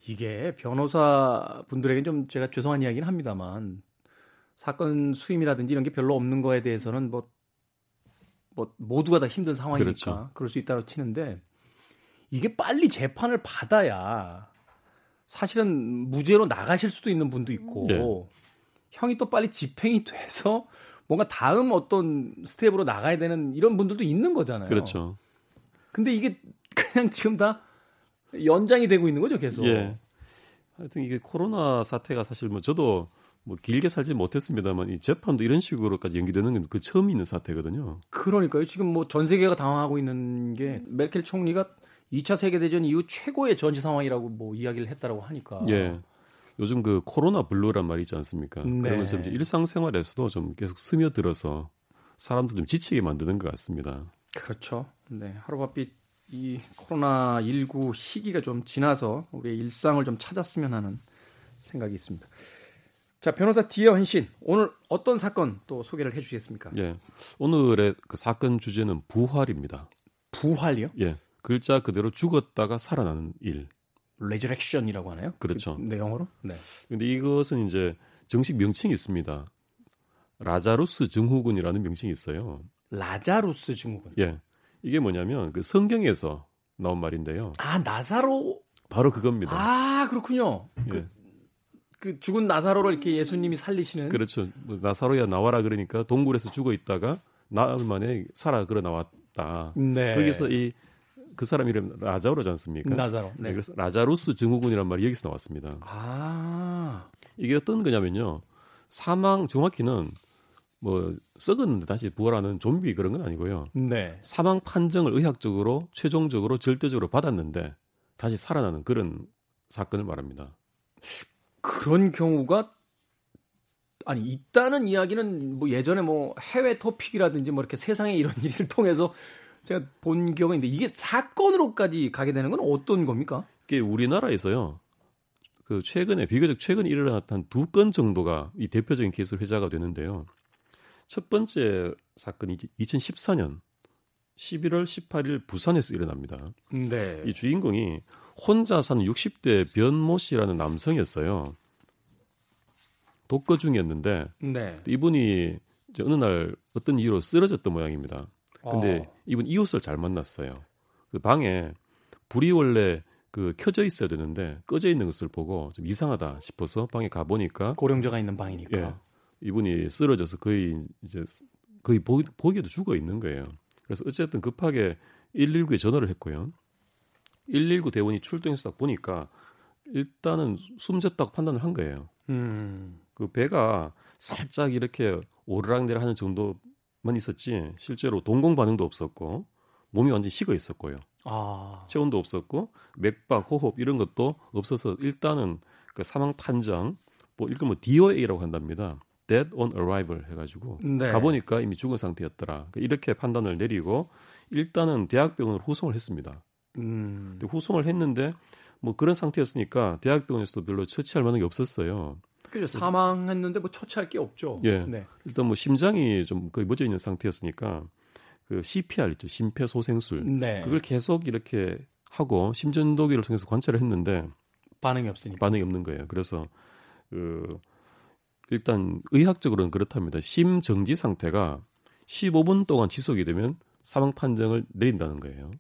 이게 변호사 분들에게 좀 제가 죄송한 이야기는 합니다만 사건 수임이라든지 이런 게 별로 없는 거에 대해서는 뭐, 뭐 모두가 다 힘든 상황이니까 그렇죠. 그럴 수 있다고 치는데 이게 빨리 재판을 받아야 사실은 무죄로 나가실 수도 있는 분도 있고 네. 형이 또 빨리 집행이 돼서 뭔가 다음 어떤 스텝으로 나가야 되는 이런 분들도 있는 거잖아요. 그렇죠. 근데 이게 그냥 지금 다 연장이 되고 있는 거죠, 계속. 예. 하여튼 이게 코로나 사태가 사실 뭐 저도 뭐 길게 살지 못했습니다만 이 재판도 이런 식으로까지 연기되는 건 그 처음 있는 사태거든요. 그러니까요. 지금 뭐 전 세계가 당황하고 있는 게 메르켈 총리가 2차 세계 대전 이후 최고의 전시 상황이라고 뭐 이야기를 했다라고 하니까. 예. 요즘 그 코로나 블루란 말이 있지 않습니까? 네. 그런 것처럼 일상생활에서도 좀 계속 스며들어서 사람들 좀 지치게 만드는 것 같습니다. 그렇죠. 네. 하루바삐 이 코로나 19 시기가 좀 지나서 우리의 일상을 좀 찾았으면 하는 생각이 있습니다. 자, 변호사 D의 헌신. 오늘 어떤 사건 또 소개를 해 주시겠습니까? 예. 오늘의 그 사건 주제는 부활입니다. 부활이요? 예. 글자 그대로 죽었다가 살아나는 일. resurrection이라고 하나요? 그렇죠. 그, 네, 영어로? 네. 근데 이것은 이제 정식 명칭이 있습니다. 라자루스 증후군이라는 명칭이 있어요. 라자루스 증후군. 예. 이게 뭐냐면 그 성경에서 나온 말인데요. 아, 나사로 바로 그겁니다. 아, 그렇군요. 그 예. 그 죽은 나사로를 이렇게 예수님이 살리시는 그렇죠. 뭐 나사로야 나와라 그러니까 동굴에서 죽어 있다가 나흘 만에 살아 그러 나왔다. 네. 거기서 이 그 사람 이름 라자로지 않습니까? 나자로. 네. 네. 그래서 라자루스 증후군이란 말이 여기서 나왔습니다. 아. 이게 어떤 거냐면요. 사망 정확히는 뭐 썩었는데 다시 부활하는 좀비 그런 건 아니고요. 네. 사망 판정을 의학적으로 최종적으로 절대적으로 받았는데 다시 살아나는 그런 사건을 말합니다. 그런 경우가 아니 있다는 이야기는 뭐 예전에 뭐 해외 토픽이라든지 뭐 이렇게 세상에 이런 [laughs] 일을 통해서 제가 본 기억이 있는데 이게 사건으로까지 가게 되는 건 어떤 겁니까? 이게 우리나라에서요. 그 최근에 비교적 최근 일어났던 두 건 정도가 이 대표적인 케이스로 회자가 되는데요. 첫 번째 사건이 2014년 11월 18일 부산에서 일어납니다. 네. 이 주인공이 혼자 사는 60대 변모 씨라는 남성이었어요. 독거 중이었는데 네. 이분이 어느 날 어떤 이유로 쓰러졌던 모양입니다. 근데 어. 이분 이웃을 잘 만났어요. 그 방에 불이 원래 그 켜져 있어야 되는데 꺼져 있는 것을 보고 좀 이상하다 싶어서 방에 가 보니까 고령자가 있는 방이니까 예, 이분이 쓰러져서 거의 이제 거의 보, 보기에도 죽어 있는 거예요. 그래서 어쨌든 급하게 119에 전화를 했고요. 119 대원이 출동해서 딱 보니까 일단은 숨졌다고 판단을 한 거예요. 음. 그 배가 살짝 이렇게 오르락내락 하는 정도만 있었지 실제로 동공 반응도 없었고 몸이 완전히 식어 있었고요. 아. 체온도 없었고 맥박, 호흡 이런 것도 없어서 일단은 그 사망 판정 뭐 이걸 뭐 DOA라고 한답니다. Dead on Arrival 해가지고 네. 가보니까 이미 죽은 상태였더라. 그러니까 이렇게 판단을 내리고 일단은 대학병원으로 후송을 했습니다. 음. 후송을 했는데 뭐 그런 상태였으니까 대학병원에서도 별로 처치할 만한 게 없었어요. 그죠 사망했는데 뭐 처치할 게 없죠. 예. 네. 일단 뭐 심장이 좀 거의 멎어 있는 상태였으니까 그 CPR 있죠. 심폐소생술. 네. 그걸 계속 이렇게 하고 심전도기를 통해서 관찰을 했는데 반응이 없으니까 반응이 없는 거예요. 그래서 그 일단 의학적으로는 그렇답니다. 심정지 상태가 15분 동안 지속이 되면 사망 판정을 내린다는 거예요.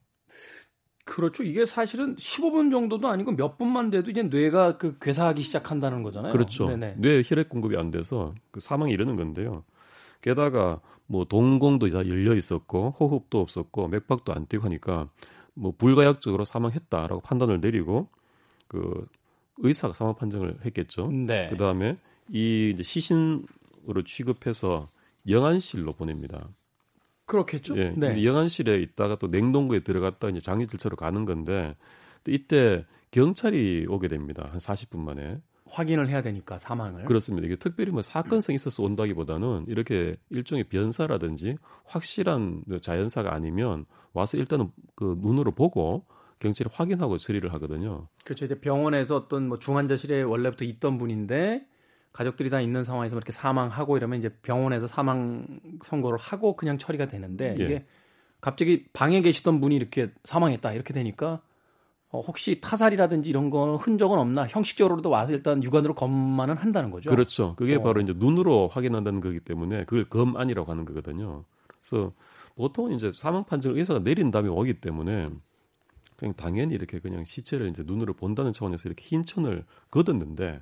그렇죠. 이게 사실은 15분 정도도 아니고 몇 분만 돼도 이제 뇌가 그 괴사하기 시작한다는 거잖아요. 그렇죠. 네네. 뇌 혈액 공급이 안 돼서 그 사망이 이르는 건데요. 게다가 뭐 동공도 다 열려 있었고 호흡도 없었고 맥박도 안 뛰고 하니까 뭐 불가역적으로 사망했다라고 판단을 내리고 그 의사가 사망 판정을 했겠죠. 네. 그다음에 이 시신으로 취급해서 영안실로 보냅니다. 그렇겠죠. 예. 네. 영안실에 있다가 또 냉동고에 들어갔다 이제 장례 절차로 가는 건데 이때 경찰이 오게 됩니다. 한 40분 만에. 확인을 해야 되니까 사망을. 그렇습니다. 이게 특별히 뭐 사건성이 있어서 온다기보다는 이렇게 일종의 변사라든지 확실한 자연사가 아니면 와서 일단은 그 눈으로 보고 경찰이 확인하고 처리를 하거든요. 그렇죠. 이제 병원에서 어떤 뭐 중환자실에 원래부터 있던 분인데 가족들이 다 있는 상황에서 이렇게 사망하고 이러면 이제 병원에서 사망 선고를 하고 그냥 처리가 되는데 예. 이게 갑자기 방에 계시던 분이 이렇게 사망했다 이렇게 되니까 어, 혹시 타살이라든지 이런 거 흔적은 없나 형식적으로도 와서 일단 육안으로 검만은 한다는 거죠. 그렇죠. 그게 어. 바로 이제 눈으로 확인한다는 거기 때문에 그걸 검안이라고 하는 거거든요. 그래서 보통은 이제 사망 판정을 의사가 내린 다음에 오기 때문에 그냥 당연히 이렇게 그냥 시체를 이제 눈으로 본다는 차원에서 이렇게 흰 천을 걷었는데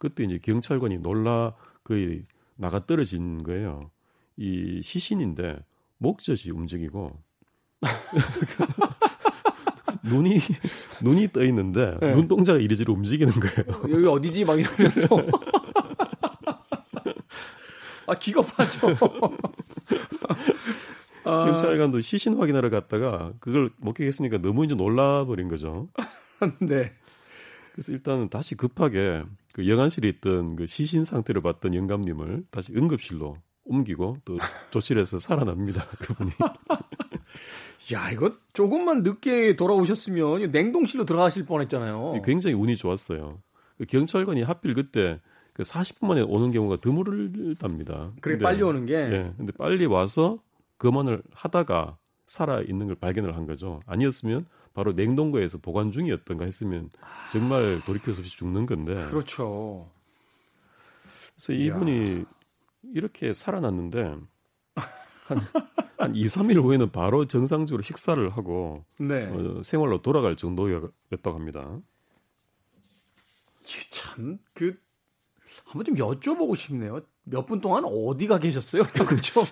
그때 이제 경찰관이 놀라 거의 나가 떨어진 거예요. 이 시신인데 목젖이 움직이고 [laughs] 눈이 눈이 떠 있는데 네. 눈동자가 이리저리 움직이는 거예요. 여기 어디지 막 이러면서 [laughs] 아 기겁하죠. [laughs] 아. 경찰관도 시신 확인하러 갔다가 그걸 목격했으니까 너무 이제 놀라버린 거죠. 네. 그래서 일단은 다시 급하게 그 영안실에 있던 그 시신 상태를 봤던 영감님을 다시 응급실로 옮기고 또 조치를 해서 [laughs] 살아납니다. 그분이. [laughs] 야, 이거 조금만 늦게 돌아오셨으면 냉동실로 들어가실 뻔했잖아요. 굉장히 운이 좋았어요. 그 경찰관이 하필 그때 그 40분 만에 오는 경우가 드물답니다. 그래 근데, 빨리 오는 게. 예. 근데 빨리 와서 검언을 하다가 살아 있는 걸 발견을 한 거죠. 아니었으면 바로 냉동고에서 보관 중이었던가 했으면 정말 돌이킬 수 없이 죽는 건데. 그렇죠. 그래서 이분이 이렇게 살아났는데 한, 한 2, 3일 후에는 바로 정상적으로 식사를 하고 네. 어, 생활로 돌아갈 정도였다고 합니다. 참, 그, 한번 좀 여쭤보고 싶네요. 몇 분 동안 어디가 계셨어요? [laughs] 그렇죠.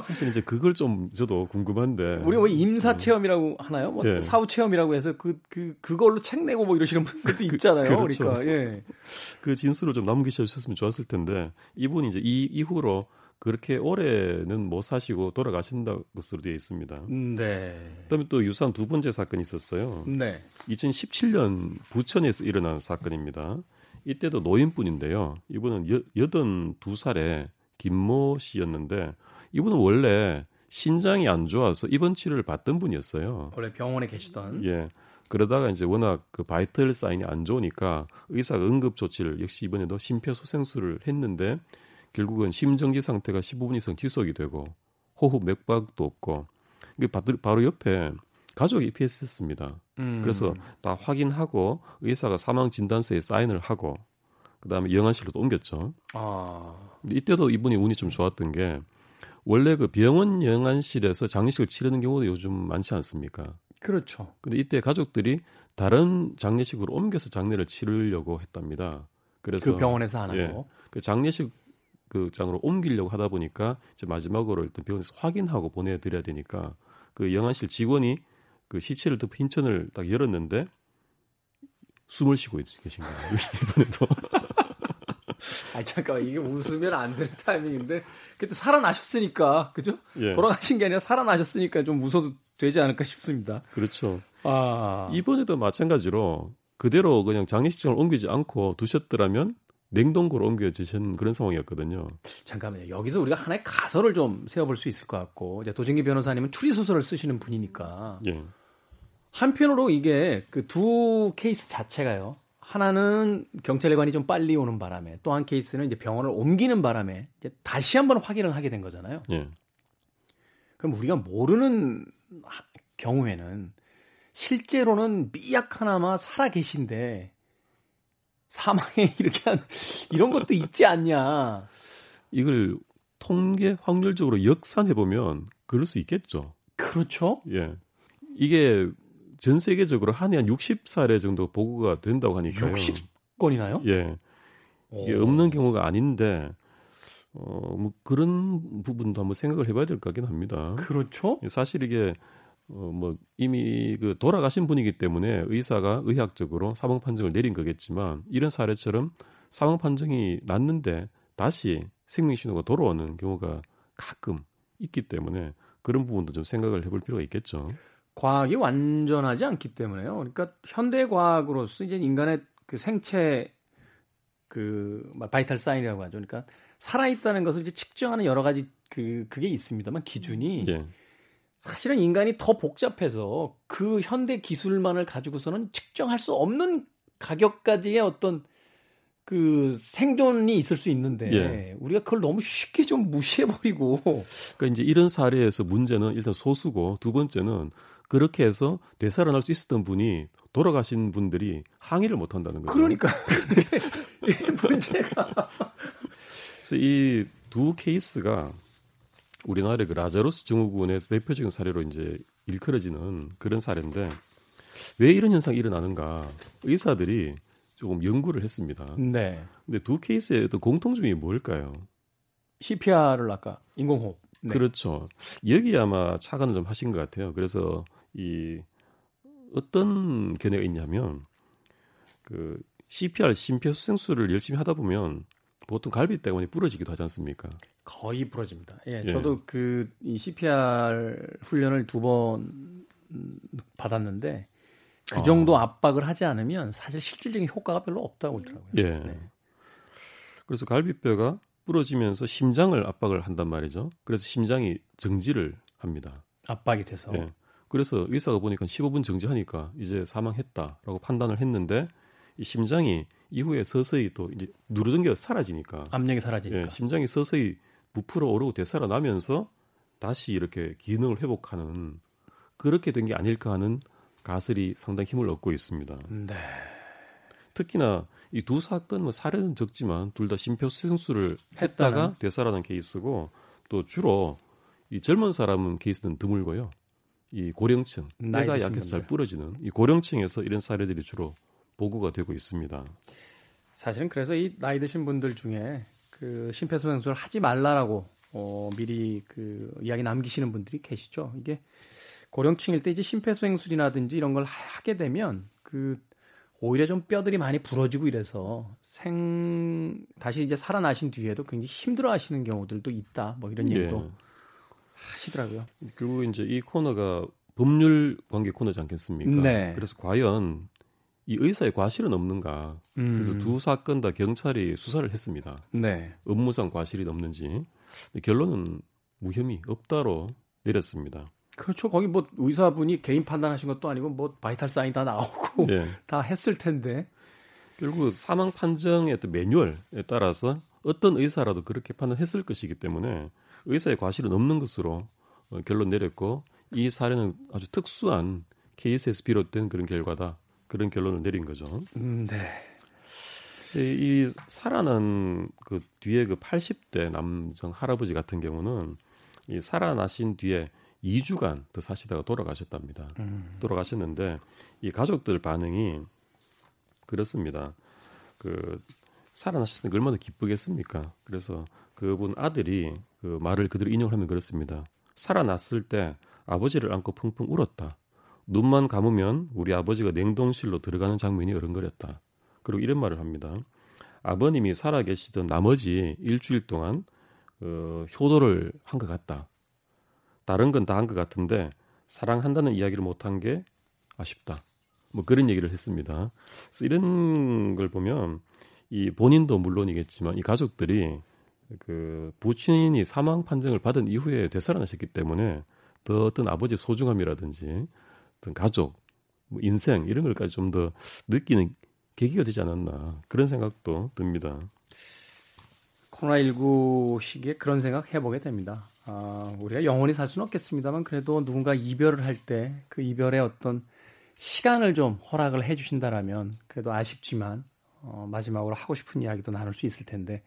사실 이제 그걸 좀 저도 궁금한데. 우리가 뭐 임사 음. 체험이라고 하나요? 뭐 예. 사후 체험이라고 해서 그, 그, 그걸로 책 내고 뭐 이러시는 분들도 [laughs] 그, 있잖아요. 그, 렇죠 그러니까, 예. 그 진술을 좀 남기셔 주셨으면 좋았을 텐데, 이분이 이제 이 이후로 그렇게 오래는 못 사시고 돌아가신다 것으로 되어 있습니다. 네. 그다음에 또 유사한 두 번째 사건이 있었어요. 네. 2017년 부천에서 일어난 사건입니다. 이때도 노인분인데요. 이분은 여, 여든 두 살에 김모 씨였는데 이분은 원래 신장이 안 좋아서 입원 치료를 받던 분이었어요. 원래 병원에 계시던. 예. 그러다가 이제 워낙 그 바이털 사인이 안 좋으니까 의사가 응급 조치를 역시 이번에도 심폐소생술을 했는데 결국은 심정지 상태가 15분 이상 지속이 되고 호흡 맥박도 없고 이게 바로 옆에 가족이 입회했었습니다. 음. 그래서 다 확인하고 의사가 사망 진단서에 사인을 하고 그다음에 영안실로 또 옮겼죠. 아. 이때도 이분이 운이 좀 좋았던 게 원래 그 병원 영안실에서 장례식을 치르는 경우도 요즘 많지 않습니까? 그렇죠. 근데 이때 가족들이 다른 장례식으로 옮겨서 장례를 치르려고 했답니다. 그래서 그 병원에서 하나요? 예, 그 장례식 그 장으로 옮기려고 하다 보니까 이제 마지막으로 일단 병원에서 확인하고 보내드려야 되니까 그 영안실 직원이 그 시체를 덮 흰천을 딱 열었는데 숨을 쉬고 계신 거예요. [laughs] 이번에도. [laughs] 아 잠깐만 이게 웃으면 안 되는 타이밍인데 그래도 살아나셨으니까 그죠? 예. 돌아가신 게 아니라 살아나셨으니까 좀 웃어도 되지 않을까 싶습니다. 그렇죠. 아 이번에도 마찬가지로 그대로 그냥 장례식장을 옮기지 않고 두셨더라면 냉동고로 옮겨지신 그런 상황이었거든요. 잠깐만요. 여기서 우리가 하나의 가설을 좀 세워볼 수 있을 것 같고 이제 도진기 변호사님은 추리 소설을 쓰시는 분이니까 예. 한편으로 이게 그 두 케이스 자체가요. 하나는 경찰관이 좀 빨리 오는 바람에 또 한 케이스는 이제 병원을 옮기는 바람에 이제 다시 한번 확인을 하게 된 거잖아요. 예. 그럼 우리가 모르는 경우에는 실제로는 미약하나마 살아 계신데 사망에 [laughs] 이렇게 한 이런 것도 있지 않냐. 이걸 통계 확률적으로 역산해 보면 그럴 수 있겠죠. 그렇죠. 예. 이게 전 세계적으로 한 해 한 60사례 정도 보고가 된다고 하니까요. 60건이나요? 예. 이게 없는 경우가 아닌데 어, 뭐 그런 부분도 한번 생각을 해봐야 될 것 같긴 합니다. 그렇죠. 사실 이게 어, 뭐 이미 그 돌아가신 분이기 때문에 의사가 의학적으로 사망 판정을 내린 거겠지만 이런 사례처럼 사망 판정이 났는데 다시 생명 신호가 돌아오는 경우가 가끔 있기 때문에 그런 부분도 좀 생각을 해볼 필요가 있겠죠. 과학이 완전하지 않기 때문에요. 그러니까 현대 과학으로서 이제 인간의 그 생체 그 바이탈 사인이라고 하죠. 그러니까 살아 있다는 것을 이제 측정하는 여러 가지 그 그게 있습니다만 기준이 예. 사실은 인간이 더 복잡해서 그 현대 기술만을 가지고서는 측정할 수 없는 가격까지의 어떤 그 생존이 있을 수 있는데 예. 우리가 그걸 너무 쉽게 좀 무시해버리고 그러니까 이제 이런 사례에서 문제는 일단 소수고 두 번째는 그렇게 해서 되살아날 수 있었던 분이 돌아가신 분들이 항의를 못 한다는 거죠. 그러니까 [laughs] 이 문제가 그래서 이 두 케이스가 우리나라의 그 라자로스 증후군의 대표적인 사례로 이제 일컬어지는 그런 사례인데 왜 이런 현상이 일어나는가 의사들이 조금 연구를 했습니다. 네. 근데 두 케이스의 어떤 공통점이 뭘까요? CPR을 아까 인공호흡. 네. 그렇죠. 여기 아마 착안을 좀 하신 것 같아요. 그래서 이 어떤 견해가 있냐면 그 CPR 심폐소생술을 열심히 하다 보면 보통 갈비 때문에 부러지기도 하지 않습니까? 거의 부러집니다. 예, 예. 저도 그 이 CPR 훈련을 두 번 받았는데 그 정도 어. 압박을 하지 않으면 사실 실질적인 효과가 별로 없다고 그러더라고요. 예. 네. 그래서 갈비뼈가 부러지면서 심장을 압박을 한단 말이죠. 그래서 심장이 정지를 합니다. 압박이 돼서. 예. 그래서 의사가 보니까 15분 정지하니까 이제 사망했다라고 판단을 했는데 이 심장이 이후에 서서히 또 이제 누르던 게 사라지니까 압력이 사라지니까 예, 심장이 서서히 부풀어 오르고 되살아나면서 다시 이렇게 기능을 회복하는 그렇게 된 게 아닐까 하는 가설이 상당히 힘을 얻고 있습니다. 네. 특히나 이 두 사건 뭐 사례는 적지만 둘 다 심폐소생술을 했다가 되살아난 케이스고 또 주로 이 젊은 사람은 케이스는 드물고요. 이 고령층, 뇌가 약해서 잘 부러지는 이 고령층에서 이런 사례들이 주로 보고가 되고 있습니다. 사실은 그래서 이 나이 드신 분들 중에 그 심폐소생술을 하지 말라라고 어, 미리 그 이야기 남기시는 분들이 계시죠. 이게 고령층일 때 이제 심폐소생술이라든지 이런 걸 하게 되면 그 오히려 좀 뼈들이 많이 부러지고 이래서 생 다시 이제 살아나신 뒤에도 굉장히 힘들어하시는 경우들도 있다. 뭐 이런 얘기도 예. 하시더라고요. 그리고 이제 이 코너가 법률 관계 코너지 않겠습니까? 네. 그래서 과연 이 의사의 과실은 없는가. 음. 그래서 두 사건 다 경찰이 수사를 했습니다. 네. 업무상 과실이 없는지 결론은 무혐의 없다로 내렸습니다. 그렇죠. 거기 뭐 의사분이 개인 판단하신 것도 아니고 뭐 바이탈 사인 다 나오고 네. [laughs] 다 했을 텐데 결국 사망 판정의 어떤 매뉴얼에 따라서 어떤 의사라도 그렇게 판단했을 것이기 때문에 의사의 과실은 없는 것으로 어, 결론 내렸고 이 사례는 아주 특수한 케이스에서 비롯된 그런 결과다. 그런 결론을 내린 거죠. 음, 네. 이 살아난 그 뒤에 그 80대 남성 할아버지 같은 경우는 이 살아나신 뒤에 2주간 더 사시다가 돌아가셨답니다. 음. 돌아가셨는데 이 가족들 반응이 그렇습니다. 그 살아나셨으니까 얼마나 기쁘겠습니까? 그래서 그분 아들이 그 말을 그대로 인용하면 그렇습니다. 살아났을 때 아버지를 안고 펑펑 울었다. 눈만 감으면 우리 아버지가 냉동실로 들어가는 장면이 어른거렸다. 그리고 이런 말을 합니다. 아버님이 살아계시던 나머지 일주일 동안 어, 효도를 한 것 같다. 다른 건 다 한 것 같은데 사랑한다는 이야기를 못한 게 아쉽다. 뭐 그런 얘기를 했습니다. 그래서 이런 걸 보면 이 본인도 물론이겠지만 이 가족들이 그 부친이 사망 판정을 받은 이후에 되살아나셨기 때문에 더 어떤 아버지의 소중함이라든지 어떤 가족, 뭐 인생 이런 걸까지 좀 더 느끼는 계기가 되지 않았나 그런 생각도 듭니다. 코로나19 시기에 그런 생각 해보게 됩니다. 아, 우리가 영원히 살 수는 없겠습니다만 그래도 누군가 이별을 할 때 그 이별의 어떤 시간을 좀 허락을 해주신다라면 그래도 아쉽지만 어, 마지막으로 하고 싶은 이야기도 나눌 수 있을 텐데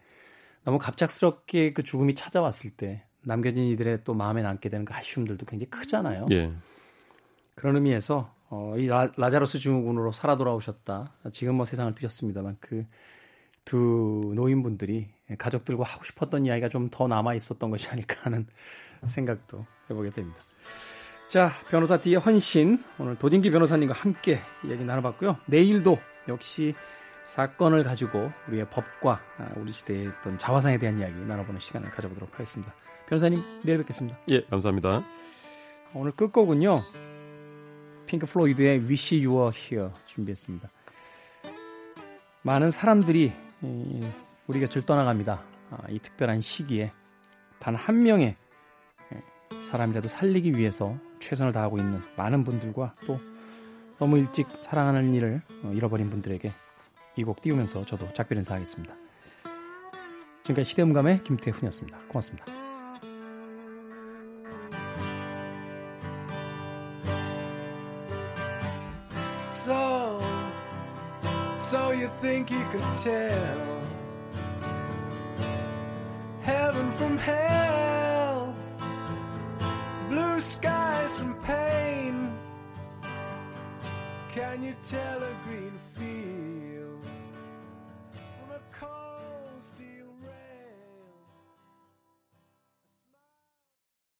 너무 갑작스럽게 그 죽음이 찾아왔을 때 남겨진 이들의 또 마음에 남게 되는 그 아쉬움들도 굉장히 크잖아요. 예. 그런 의미에서 어, 이 라, 라자로스 증후군으로 살아 돌아오셨다. 지금 뭐 세상을 뜨셨습니다만 그 두 노인분들이 가족들과 하고 싶었던 이야기가 좀 더 남아 있었던 것이 아닐까 하는 생각도 해보게 됩니다. 자, 변호사 D의 헌신 오늘 도진기 변호사님과 함께 이야기 나눠봤고요. 내일도 역시 사건을 가지고 우리의 법과 아, 우리 시대의 어떤 자화상에 대한 이야기 나눠보는 시간을 가져보도록 하겠습니다. 변호사님 내일 뵙겠습니다. 예, 감사합니다. 오늘 끝곡은요. 핑크 플로이드의 Wish You Were Here 준비했습니다. 많은 사람들이 우리 곁을 떠나갑니다. 아, 이 특별한 시기에 단 한 명의 사람이라도 살리기 위해서 최선을 다하고 있는 많은 분들과 또 너무 일찍 사랑하는 일을 어, 잃어버린 분들에게 이 곡 띄우면서 저도 작별 인사하겠습니다. 지금까지 시대음감의 김태훈이었습니다. 고맙습니다. think you could tell heaven from hell, blue skies from pain. Can you tell?